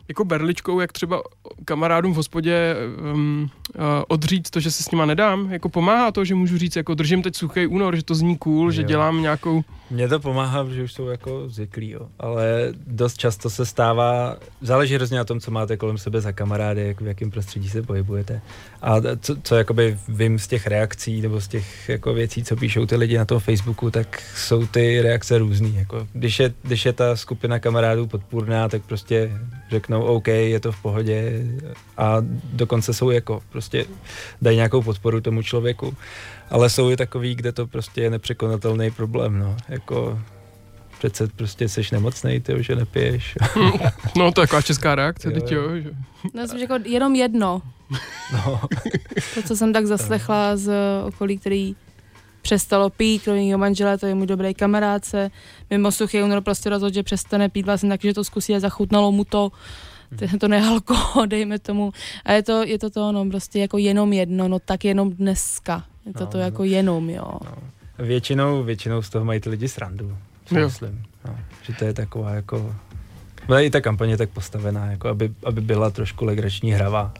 Speaker 2: jako berličkou, jak třeba kamarádům v hospodě um, uh, odříct to, že se s nima nedám? Jako pomáhá to, že můžu říct, jako držím teď suchý únor, že to zní cool, jo. že dělám nějakou...
Speaker 5: Mně to pomáhá, že už jsou jako zvyklí, jo. ale dost často se stává, záleží hrozně na tom, co máte kolem sebe za kamarády, jak v jakém prostředí se pohybujete. A co, co jakoby vím z těch reakcí nebo z těch jako věcí, co píšou ty lidi na tom Facebooku, tak jsou ty reakce různý. Jako, když, je, když je ta skupina kamarádů podpůrná, tak prostě řeknou OK, je to v pohodě a dokonce jsou jako prostě dají nějakou podporu tomu člověku. Ale jsou i takový, kde to prostě je nepřekonatelný problém, no. Jako Přece prostě jsi nemocnej, ty že nepiješ.
Speaker 2: no to je taková česká reakce, teď jo. Že...
Speaker 3: No, jsem jako jenom jedno. No. to, co jsem tak zaslechla z okolí, který přestalo pít, kromě jeho manžela, to je můj dobrý kamarádce. Mimo suchý únor prostě rozhodl, že přestane pít, vlastně tak, že to zkusí a zachutnalo mu to. To nehalko, dejme tomu. A je to, je to to, no, prostě jako jenom jedno, no tak jenom dneska. Je to no, to no. jako jenom, jo. No.
Speaker 5: Většinou, většinou z toho mají ty lidi srandu, myslím. No, že to je taková jako byla i ta kampaně tak postavená, jako aby, aby byla trošku legrační hravá.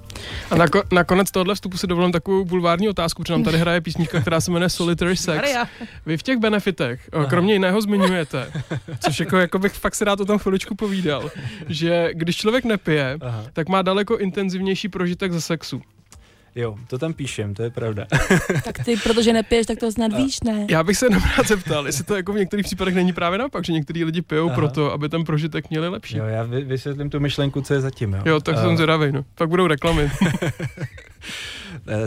Speaker 2: A nako, nakonec tohle vstupu si dovolím takovou bulvární otázku, protože nám tady hraje písnička, která se jmenuje Solitary Sex. Vy v těch benefitech, Aha. kromě jiného zmiňujete, což jako, jako bych fakt si rád o tom chviličku povídal, že když člověk nepije, Aha. tak má daleko intenzivnější prožitek ze sexu.
Speaker 5: Jo, to tam píšem, to je pravda.
Speaker 3: tak ty, protože nepiješ, tak to snad víš, ne?
Speaker 2: Já bych se jenom rád zeptal, jestli to jako v některých případech není právě naopak, že některý lidi pijou Aha. proto, aby ten prožitek měli lepší.
Speaker 5: Jo, já vysvětlím tu myšlenku, co je zatím. Jo,
Speaker 2: jo tak uh... jsem zvědavý, no. Pak budou reklamy.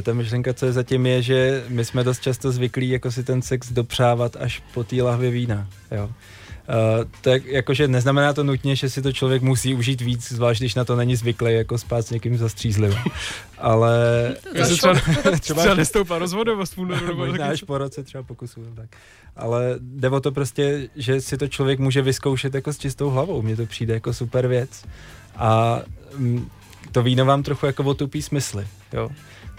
Speaker 5: Ta myšlenka, co je zatím, je, že my jsme dost často zvyklí jako si ten sex dopřávat až po té lahvě vína. Jo. Uh, tak jakože neznamená to nutně, že si to člověk musí užít víc, zvlášť když na to není zvyklý jako spát s někým zastřízlivým. Ale...
Speaker 2: Já se třeba, třeba, třeba nestoupá rozvodovost
Speaker 5: Možná až po roce třeba pokusu. Tak. Ale jde o to prostě, že si to člověk může vyzkoušet jako s čistou hlavou. Mně to přijde jako super věc. A mm, to víno vám trochu jako otupí smysly. Jo?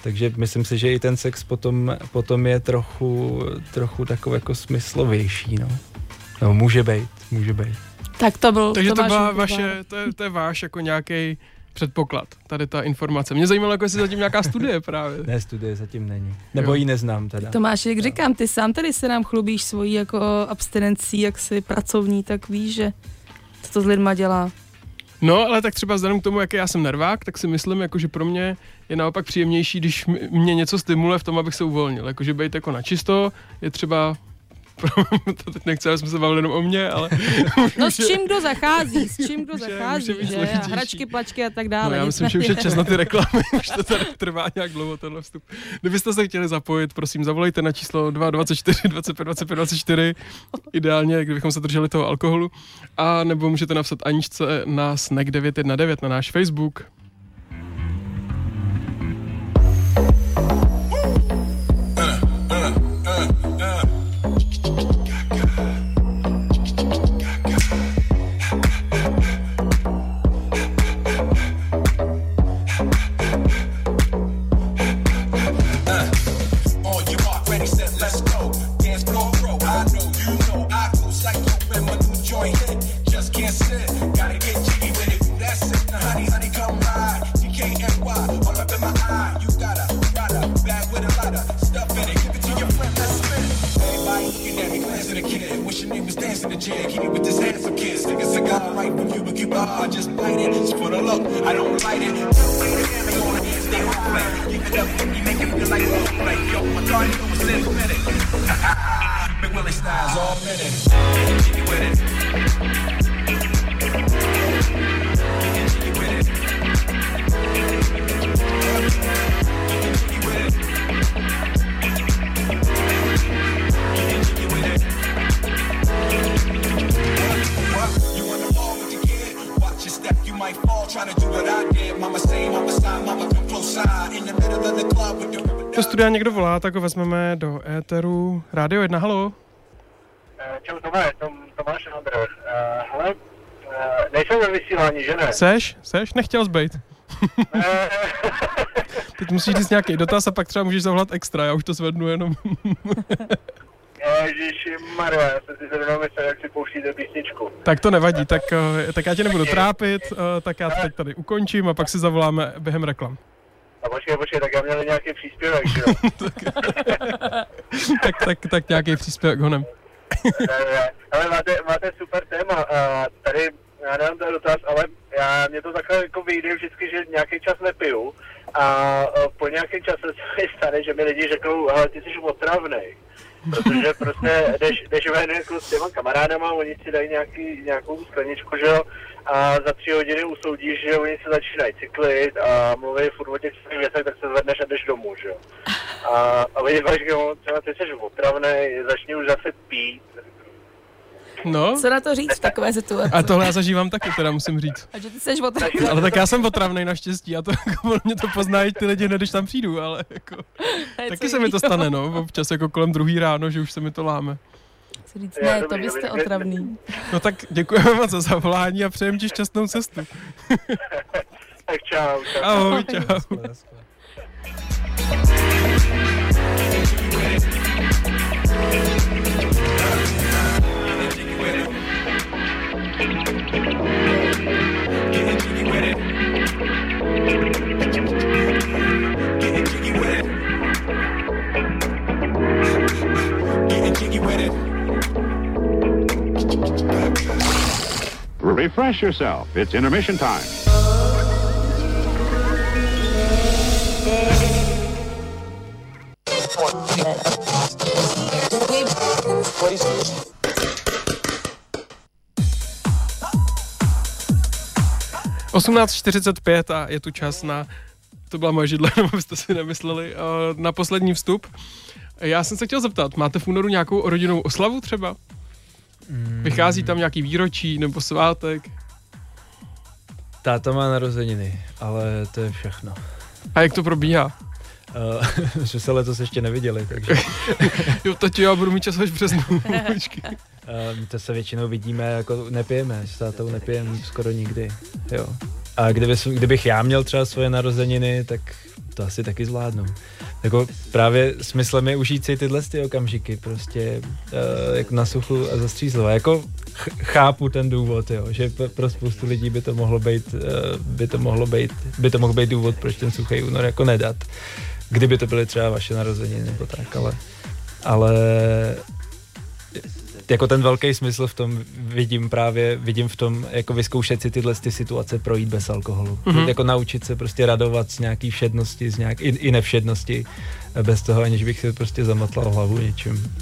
Speaker 5: Takže myslím si, že i ten sex potom, potom je trochu, trochu takový jako smyslovější. No. No, může být, může být.
Speaker 3: Tak to byl
Speaker 2: Takže to, to byla vaše, to je, to je váš jako nějaký předpoklad, tady ta informace. Mě zajímalo, jako jestli zatím nějaká studie právě.
Speaker 5: ne, studie zatím není. Nebo jo. ji neznám teda.
Speaker 3: Tomáš, jak říkám, ty sám tady se nám chlubíš svojí jako abstinencí, jak jsi pracovní, tak víš, že co to s lidma dělá.
Speaker 2: No, ale tak třeba vzhledem k tomu, jaký já jsem nervák, tak si myslím, jako, že pro mě je naopak příjemnější, když mě něco stimuluje v tom, abych se uvolnil. Jakože být jako načisto je třeba to teď nechci, aby jsme se bavili jenom o mě, ale...
Speaker 3: No s čím kdo zachází, s čím kdo zachází, že? A hračky, plačky a tak dále.
Speaker 2: No, já myslím, že už je čas na ty reklamy, už to tady trvá nějak dlouho tenhle vstup. Kdybyste se chtěli zapojit, prosím, zavolejte na číslo 224 25 25 24, ideálně, kdybychom se drželi toho alkoholu, a nebo můžete napsat Aničce na Snack 919 na náš Facebook,
Speaker 8: but I just bite it. It's for the look, I don't light it. You end up me feel like a. Yo, you. Big Willie styles all minute. Get with it. Get jiggy with it. Get with it.
Speaker 2: Někdo volá, tak ho vezmeme do éteru. Rádio 1, halo.
Speaker 9: Eh, čau Tome, Tom, Tomáš Andr. Uh, hele, uh, nejsem ve vysílání, že ne?
Speaker 2: Seš? Seš? Nechtěl zbejt. Teď musíš říct nějaký dotaz a pak třeba můžeš zavolat extra, já už to zvednu jenom.
Speaker 9: Ježíši Maria, já jsem si zrovna myslel, jak si pouštíte písničku.
Speaker 2: Tak to nevadí, tak, tak já tě nebudu trápit, tak já to teď tady ukončím a pak si zavoláme během reklam.
Speaker 9: A počkej, počkej, tak já měl nějaký příspěvek, že jo?
Speaker 2: tak, tak, tak nějaký příspěvek honem.
Speaker 9: ale máte, máte super téma. A tady, já nevím ten dotaz, ale já, mě to takhle jako vyjde vždycky, že nějaký čas nepiju a po nějakém čase se mi stane, že mi lidi řeknou, ale ty jsi otravnej. Protože prostě jdeš, jdeš ven jako s těma kamarádama, oni si dají nějaký, nějakou skleničku, že jo, a za tři hodiny usoudíš, že oni se začínají cyklit a mluví furt o těch svých věcech, tak se zvedneš a jdeš domů, že jo. A, a oni říkají, třeba ty jsi otravný, začni už zase pít.
Speaker 2: No.
Speaker 3: Co na to říct v takové situaci?
Speaker 2: A tohle já zažívám taky, teda musím říct.
Speaker 3: A že ty seš otravný.
Speaker 2: Ale tak já jsem otravný naštěstí a to jako, mě to poznají ty lidi, hned, když tam přijdu, ale jako, taky se mi to stane, no, občas jako kolem druhý ráno, že už se mi to láme.
Speaker 3: Chci říct, ne, to vy jste otravný.
Speaker 2: No tak děkujeme moc za zavolání a přejem ti šťastnou cestu.
Speaker 9: Tak čau. čau.
Speaker 2: Ahoj, čau.
Speaker 10: Refresh yourself. It's intermission time.
Speaker 2: Uh, 18.45 a je tu čas na, to byla moje židle, nebo byste si nemysleli, uh, na poslední vstup. Já jsem se chtěl zeptat, máte v únoru nějakou rodinnou oslavu třeba? Vychází tam nějaký výročí nebo svátek?
Speaker 5: Táta má narozeniny, ale to je všechno.
Speaker 2: A jak to probíhá?
Speaker 5: Uh, že se letos ještě neviděli, takže...
Speaker 2: jo, tati, já budu mít čas až březnu.
Speaker 5: uh, to se většinou vidíme, jako nepijeme, s tátou nepijeme skoro nikdy, jo. A kdyby, kdybych já měl třeba svoje narozeniny, tak to asi taky zvládnu. Jako právě smyslem je užít si tyhle ty okamžiky, prostě uh, jak na suchu a zastřízlova. Jako ch- chápu ten důvod, jo, že pro spoustu lidí by to mohlo být, uh, by to mohlo být, by to mohl být důvod, proč ten suchý únor jako nedat. Kdyby to byly třeba vaše narozeniny nebo tak, ale, ale jako ten velký smysl v tom vidím právě, vidím v tom, jako vyzkoušet si tyhle ty situace projít bez alkoholu. Mm-hmm. Jako naučit se prostě radovat z nějaký všednosti, z nějak, i, i nevšednosti, bez toho, aniž bych si prostě zamotlal hlavu něčím.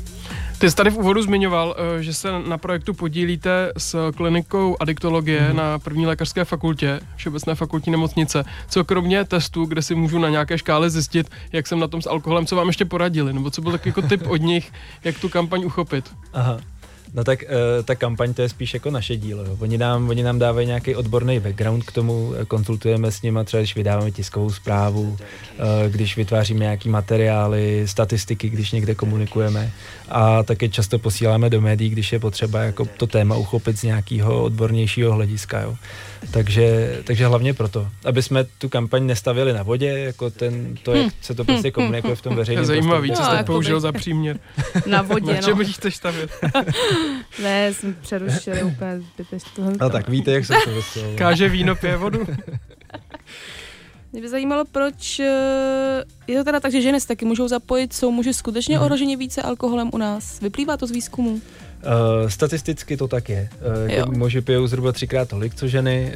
Speaker 2: Ty jsi tady v úvodu zmiňoval, že se na projektu podílíte s klinikou adiktologie mm-hmm. na první lékařské fakultě, Všeobecné fakultní nemocnice. Co kromě testů, kde si můžu na nějaké škále zjistit, jak jsem na tom s alkoholem, co vám ještě poradili, nebo co byl takový jako tip od nich, jak tu kampaň uchopit?
Speaker 5: Aha. No tak uh, ta kampaň to je spíš jako naše dílo. Jo. Oni, nám, oni nám dávají nějaký odborný background k tomu, konzultujeme s nimi, třeba když vydáváme tiskovou zprávu, uh, když vytváříme nějaký materiály, statistiky, když někde komunikujeme a také často posíláme do médií, když je potřeba jako to téma uchopit z nějakého odbornějšího hlediska. Jo. Takže, takže hlavně proto, aby jsme tu kampaň nestavili na vodě, jako ten, to, jak se to prostě komunikuje v tom veřejném
Speaker 2: Zajímavý, co jste no, použil za příměr.
Speaker 3: Na vodě,
Speaker 2: Na čem no. chceš stavět?
Speaker 3: ne, jsme přerušili úplně zbytečně.
Speaker 5: No tak víte, jak se to vysvělo.
Speaker 2: Káže víno, pije vodu.
Speaker 3: Mě by zajímalo, proč eh, je to teda tak, že ženy se taky můžou zapojit, jsou muži skutečně hmm. ohroženi více alkoholem u nás. Vyplývá to z výzkumu?
Speaker 5: Uh, statisticky to tak je. Uh, muži pijou zhruba třikrát tolik, co ženy.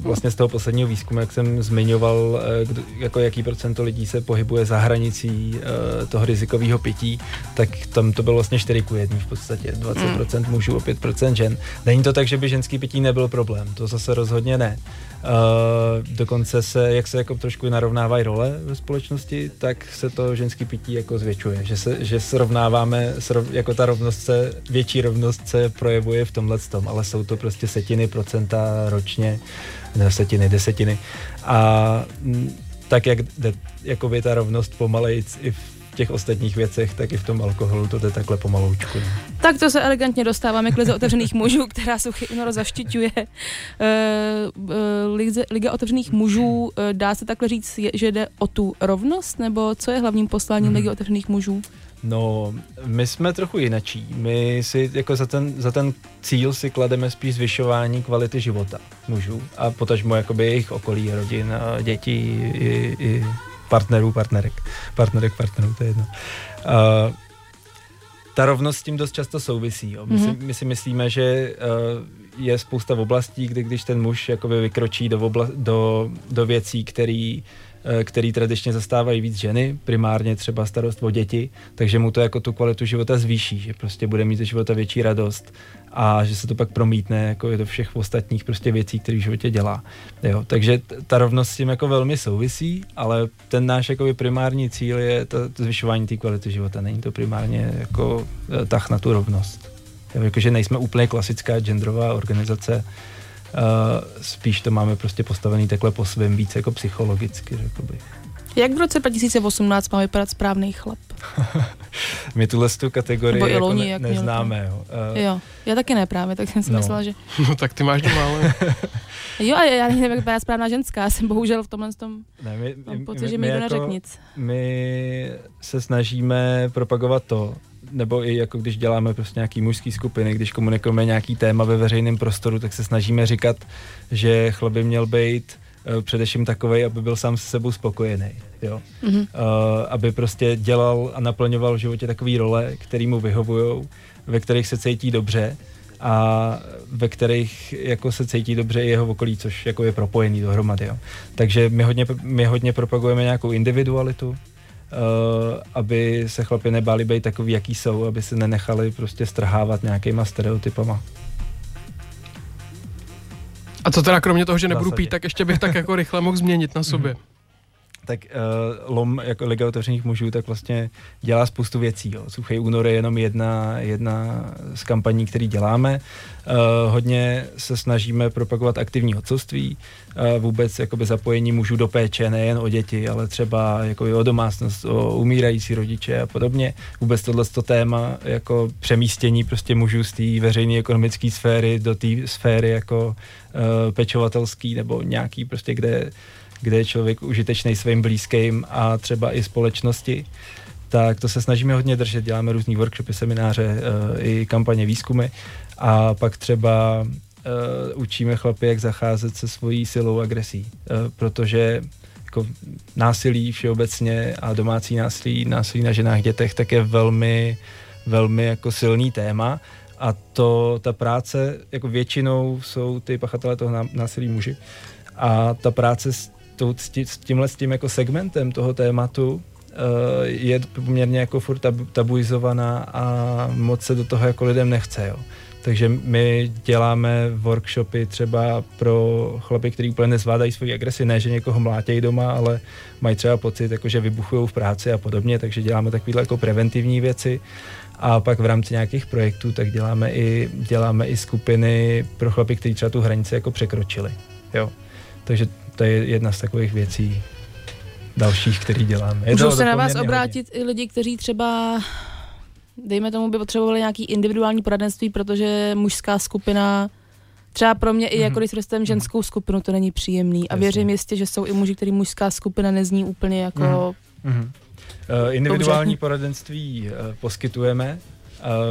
Speaker 5: Vlastně z toho posledního výzkumu, jak jsem zmiňoval, uh, kdo, jako jaký procento lidí se pohybuje za hranicí uh, toho rizikového pití, tak tam to bylo vlastně 4 ku 1 v podstatě. 20% mm. mužů a 5% žen. Není to tak, že by ženský pití nebyl problém. To zase rozhodně ne. Uh, dokonce se, jak se jako trošku narovnávají role ve společnosti, tak se to ženský pití jako zvětšuje. Že se, že srovnáváme, srov, jako ta rovnost se, větší rovnost se projevuje v tomhle tom, ale jsou to prostě setiny procenta ročně, ne setiny, desetiny. A tak, jak jde, jakoby ta rovnost pomalejc i v těch ostatních věcech, tak i v tom alkoholu to jde takhle pomaloučku. No.
Speaker 3: Tak to se elegantně dostáváme k lize otevřených mužů, která Suchy únor zaštiťuje. Uh, uh, Liga otevřených mužů, uh, dá se takhle říct, že jde o tu rovnost, nebo co je hlavním posláním hmm. Ligy otevřených mužů?
Speaker 5: No, my jsme trochu jinačí. My si jako za ten, za ten cíl si klademe spíš zvyšování kvality života mužů a potažmo jakoby jejich okolí, rodin, dětí i, i partnerů, partnerek. Partnerek, partnerů, to je jedno. Uh, ta rovnost s tím dost často souvisí. Jo. My, mm-hmm. si, mhm. my si myslíme, že uh, je spousta oblastí, kdy když ten muž jakoby vykročí do, obla- do, do věcí, který Eh, který tradičně zastávají víc ženy, primárně třeba starost o děti, takže mu to jako tu kvalitu života zvýší, že prostě bude mít ze života větší radost a že se to pak promítne jako je do všech ostatních prostě věcí, které v životě dělá. Jo, takže ta rovnost s tím jako velmi souvisí, ale ten náš jako primární cíl je to, to zvyšování té kvality života. Není to primárně jako eh, tah na tu rovnost. Jo, jakože nejsme úplně klasická genderová organizace, spíš to máme prostě postavený takhle po svém víc jako psychologicky, řekl bych.
Speaker 3: Jak v roce 2018 má vypadat správný chlap?
Speaker 5: My tuhle tu kategorii
Speaker 3: Nebo
Speaker 5: jako
Speaker 3: loni,
Speaker 5: ne,
Speaker 3: jak
Speaker 5: neznáme. Jo.
Speaker 3: Uh, jo, já taky ne právě, tak jsem si
Speaker 5: No.
Speaker 3: myslela, že...
Speaker 2: No tak ty máš doma, ale...
Speaker 3: Jo, a já nevím, jak vypadá správná ženská, já jsem bohužel v tomhle tom...
Speaker 5: Ne, my,
Speaker 3: Mám pocit, že mi nikdo neřekl nic.
Speaker 5: My se snažíme propagovat to, nebo i jako když děláme prostě nějaký mužský skupiny, když komunikujeme nějaký téma ve veřejném prostoru, tak se snažíme říkat, že chlap by měl být uh, především takovej, aby byl sám se sebou spokojený. Jo?
Speaker 3: Mhm.
Speaker 5: Uh, aby prostě dělal a naplňoval v životě takové role, které mu vyhovují, ve kterých se cítí dobře a ve kterých jako se cítí dobře i jeho okolí, což jako je propojený dohromady. Jo. Takže my hodně, my hodně propagujeme nějakou individualitu, uh, aby se chlapi nebáli být takový, jaký jsou, aby se nenechali prostě strhávat nějakýma stereotypama.
Speaker 2: A co teda kromě toho, že nebudu pít, tak ještě bych tak jako rychle mohl změnit na sobě.
Speaker 5: Tak uh, LOM jako Liga otevřených mužů tak vlastně dělá spoustu věcí. Jo. Suchý únor je jenom jedna, jedna z kampaní, které děláme. Uh, hodně se snažíme propagovat aktivní otcovství, uh, vůbec jakoby zapojení mužů do péče, nejen o děti, ale třeba jako i o domácnost, o umírající rodiče a podobně. Vůbec tohle téma jako přemístění prostě mužů z té veřejné ekonomické sféry do té sféry jako uh, pečovatelský nebo nějaký prostě, kde kde je člověk užitečný svým blízkým a třeba i společnosti, tak to se snažíme hodně držet. Děláme různý workshopy, semináře, uh, i kampaně, výzkumy. A pak třeba uh, učíme chlapy, jak zacházet se svojí silou agresí, uh, protože jako násilí všeobecně a domácí násilí, násilí na ženách, dětech, tak je velmi, velmi jako silný téma. A to, ta práce, jako většinou jsou ty pachatelé toho ná- násilí muži. A ta práce s, tou, s, tí, s tímhle s tím jako segmentem toho tématu uh, je poměrně jako furt tabu, tabuizovaná a moc se do toho jako lidem nechce, jo. Takže my děláme workshopy třeba pro chlapy, kteří úplně nezvládají svoji agresi, ne, že někoho mlátějí doma, ale mají třeba pocit, jako, že vybuchují v práci a podobně, takže děláme takovéhle jako preventivní věci. A pak v rámci nějakých projektů tak děláme i, děláme i skupiny pro chlapy, kteří třeba tu hranici jako překročili. Jo. Takže to je jedna z takových věcí dalších, který děláme. Je
Speaker 3: Můžou se na vás obrátit i lidi, kteří třeba, dejme tomu, by potřebovali nějaký individuální poradenství, protože mužská skupina, třeba pro mě i jako když si představím ženskou skupinu, to není příjemný. A
Speaker 5: Jasně.
Speaker 3: věřím jistě, že jsou i muži, který mužská skupina nezní úplně jako...
Speaker 5: Mhm. Mhm. Uh, individuální poradenství uh, poskytujeme,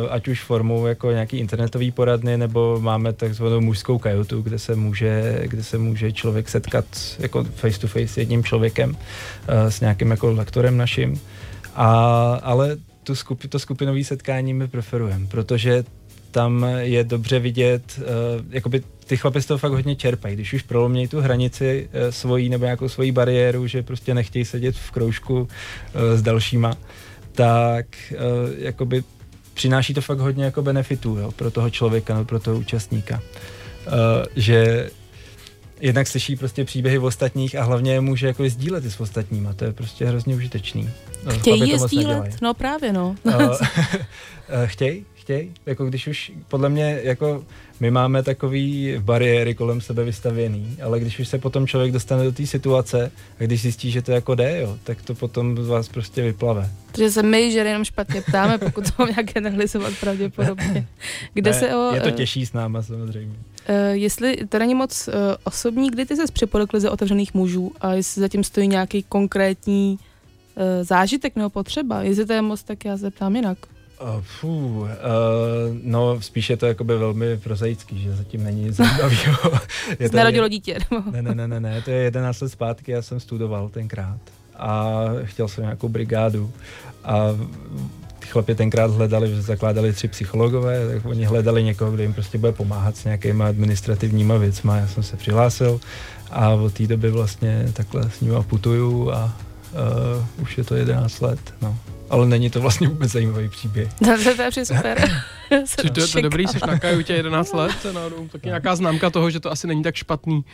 Speaker 5: ať už formou jako nějaký internetový poradny, nebo máme takzvanou mužskou kajutu, kde se může, kde se může člověk setkat jako face to face s jedním člověkem, s nějakým jako lektorem naším. A, ale tu skupi, to skupinové setkání my preferujeme, protože tam je dobře vidět, uh, jakoby ty chlapi z toho fakt hodně čerpají, když už prolomějí tu hranici uh, svojí nebo nějakou svoji bariéru, že prostě nechtějí sedět v kroužku uh, s dalšíma, tak uh, jakoby přináší to fakt hodně jako benefitů jo, pro toho člověka nebo pro toho účastníka. Uh, že jednak slyší prostě příběhy ostatních a hlavně je může jako sdílet i s ostatníma, to je prostě hrozně užitečný. No, chlapi
Speaker 3: Chtějí je sdílet?
Speaker 5: nedělají.
Speaker 3: No právě, no.
Speaker 5: Uh, chtěj, chtěj, jako když už, podle mě, jako my máme takový bariéry kolem sebe vystavěný, ale když už se potom člověk dostane do té situace a když zjistí, že to jako jde, jo, tak to potom z vás prostě vyplave.
Speaker 3: Takže se my ženy jenom špatně ptáme, pokud to mám nějak generalizovat pravděpodobně. Kde
Speaker 5: ne,
Speaker 3: se o...
Speaker 5: je to
Speaker 3: eh,
Speaker 5: těžší s náma samozřejmě.
Speaker 3: Uh, jestli to není moc uh, osobní, kdy ty se připojil k lize otevřených mužů a jestli zatím stojí nějaký konkrétní uh, zážitek nebo potřeba, jestli to je moc, tak já se ptám jinak.
Speaker 5: Uh, fuh, uh, no spíš je to jakoby velmi prozaický, že zatím není nic zajímavého. Je to-
Speaker 3: Narodilo dítě.
Speaker 5: Ne, ne, ne, ne, ne, to je 11 let zpátky, já jsem studoval tenkrát a chtěl jsem nějakou brigádu a ty chlapi tenkrát hledali, že zakládali tři psychologové, tak oni hledali někoho, kdo jim prostě bude pomáhat s nějakýma administrativníma věcma. Já jsem se přihlásil a od té doby vlastně takhle s nimi putuju a uh, už je to 11 let, no. Ale není to vlastně vůbec zajímavý příběh.
Speaker 3: to, to je super.
Speaker 2: Což to, to je dobrý, jsi na kajutě 11 let, náhodou, taky nějaká známka toho, že to asi není tak špatný.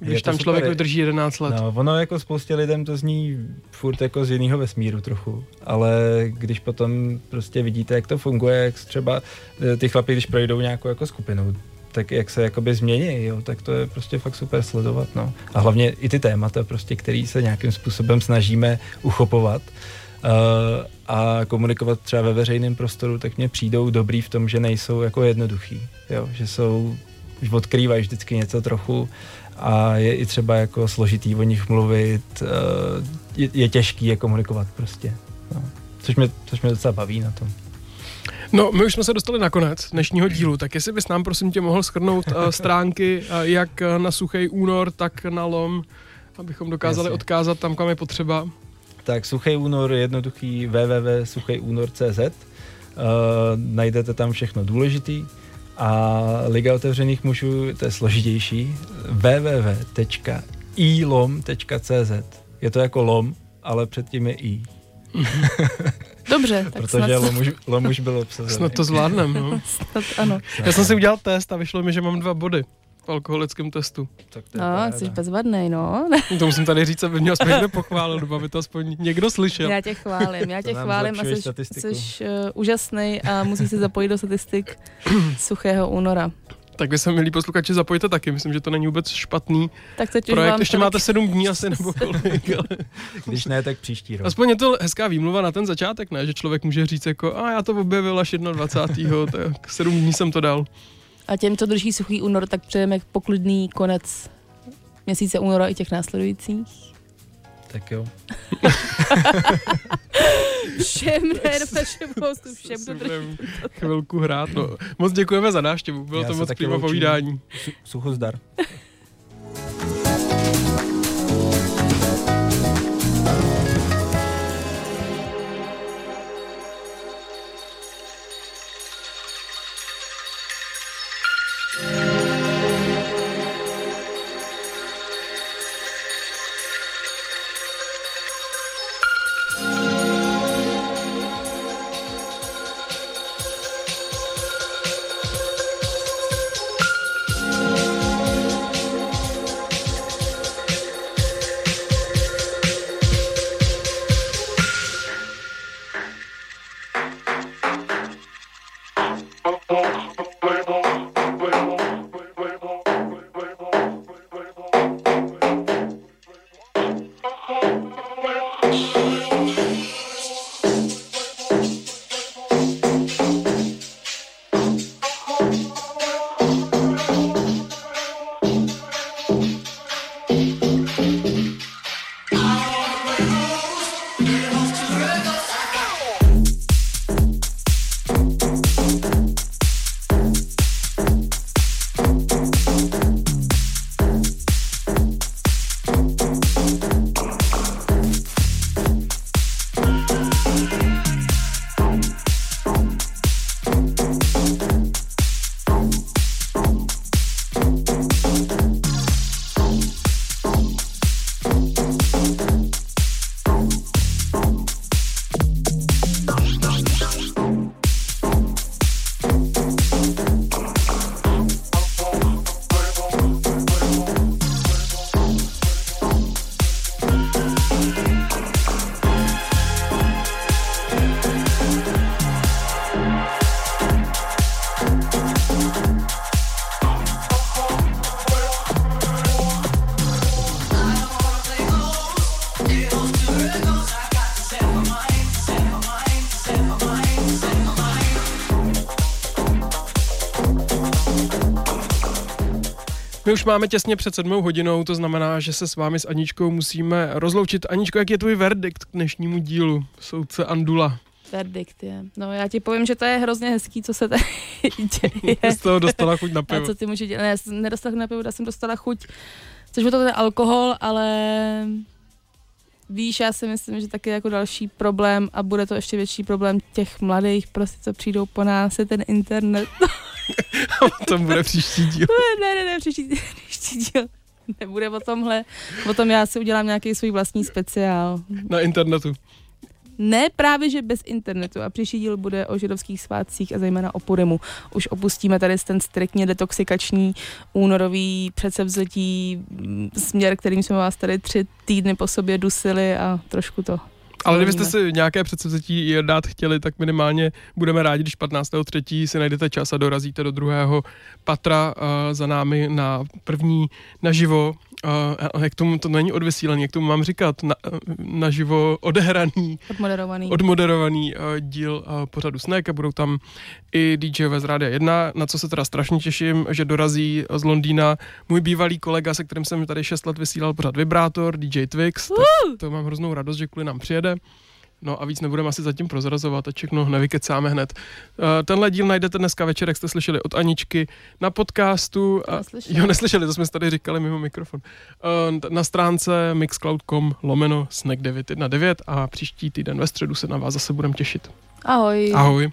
Speaker 2: Když tam člověk super. vydrží 11 let.
Speaker 5: No, ono jako spoustě lidem to zní furt jako z jiného vesmíru trochu, ale když potom prostě vidíte, jak to funguje, jak třeba eh, ty chlapy, když projdou nějakou jako skupinu, tak jak se jakoby změní, jo, tak to je prostě fakt super sledovat, no. A hlavně i ty témata prostě, který se nějakým způsobem snažíme uchopovat uh, a komunikovat třeba ve veřejném prostoru, tak mě přijdou dobrý v tom, že nejsou jako jednoduchý, jo, že jsou, že odkrývají vždycky něco trochu a je i třeba jako složitý o nich mluvit, uh, je, je těžký je komunikovat prostě, no. což, mě, což mě docela baví na tom.
Speaker 2: No, my už jsme se dostali na konec dnešního dílu, tak jestli bys nám prosím tě mohl schrnout uh, stránky uh, jak na Suchý únor, tak na LOM, abychom dokázali Jasně. odkázat tam, kam je potřeba.
Speaker 5: Tak Suchý únor je jednoduchý www.suchejúnor.cz uh, Najdete tam všechno důležitý a Liga otevřených mužů, to je složitější, www.ilom.cz Je to jako lom, ale předtím je i.
Speaker 3: Dobře,
Speaker 5: tak Protože snad... Lomuž, Lomuž byl obsazený.
Speaker 2: Snad to zvládnem, no.
Speaker 3: snad ano.
Speaker 2: Já jsem si udělal test a vyšlo mi, že mám dva body alkoholickém testu.
Speaker 3: Tak to no, jsi bezvadný, no.
Speaker 2: to musím tady říct, aby mě aspoň někdo pochválil, nebo aby to aspoň někdo slyšel.
Speaker 3: Já tě chválím, já tě chválím a jsi, jsi uh, úžasný a musíš se zapojit do statistik suchého února.
Speaker 2: Tak vy se, milí posluchači, zapojte taky. Myslím, že to není vůbec špatný
Speaker 3: tak to
Speaker 2: projekt.
Speaker 3: Vám
Speaker 2: Ještě máte sedm dní asi nebo kolik. Ale...
Speaker 5: Když ne, tak příští rok.
Speaker 2: Aspoň je to hezká výmluva na ten začátek, ne? Že člověk může říct jako, a já to objevil až 21. tak sedm dní jsem to dal.
Speaker 3: A těm, co drží suchý únor, tak přejeme poklidný konec měsíce února i těch následujících.
Speaker 5: Tak jo.
Speaker 3: všem, ne, našem hostu, všem dodrží.
Speaker 2: Chvilku hrát, no. Moc děkujeme za návštěvu, bylo Já to moc přímo povídání.
Speaker 5: Suchozdar.
Speaker 2: Už máme těsně před sedmou hodinou, to znamená, že se s vámi s Aničkou musíme rozloučit. Aničko, jak je tvůj verdikt k dnešnímu dílu soudce Andula?
Speaker 3: Verdikt je. No já ti povím, že to je hrozně hezký, co se tady děje.
Speaker 2: Jsi toho dostala chuť na pivo.
Speaker 3: A co ty můžeš dělat? Ne, já jsem nedostala chuť na pivo, já jsem dostala chuť, což to ten alkohol, ale víš, já si myslím, že taky jako další problém a bude to ještě větší problém těch mladých, prostě co přijdou po nás, je ten internet.
Speaker 2: to bude příští díl.
Speaker 3: Ne, ne, ne, příští, příští díl. Nebude o tomhle. O tom já si udělám nějaký svůj vlastní speciál.
Speaker 2: Na internetu.
Speaker 3: ne právě, že bez internetu. A příští díl bude o židovských svátcích a zejména o Purimu. Už opustíme tady ten striktně detoxikační únorový předsevzetí mm, směr, kterým jsme vás tady tři týdny po sobě dusili a trošku to
Speaker 2: ale kdybyste si nějaké předsevzetí dát chtěli, tak minimálně budeme rádi, když 15.3. si najdete čas a dorazíte do druhého patra uh, za námi na první naživo uh, jak tomu to není odvysílení, jak tomu mám říkat, na, naživo odehraný,
Speaker 3: odmoderovaný,
Speaker 2: odmoderovaný uh, díl uh, pořadu Snack a budou tam i DJové z Rádia 1, na co se teda strašně těším, že dorazí z Londýna můj bývalý kolega, se kterým jsem tady 6 let vysílal pořad Vibrátor, DJ Twix, uh! tak to mám hroznou radost, že kvůli nám přijede. No a víc nebudeme asi zatím prozrazovat a všechno nevykecáme hned. Uh, tenhle díl najdete dneska večer, jak jste slyšeli od Aničky, na podcastu. A,
Speaker 3: neslyšeli.
Speaker 2: Jo, neslyšeli, to jsme tady říkali mimo mikrofon. Uh, na stránce mixcloud.com lomeno snack 919 a příští týden ve středu se na vás zase budeme těšit.
Speaker 3: Ahoj.
Speaker 2: Ahoj.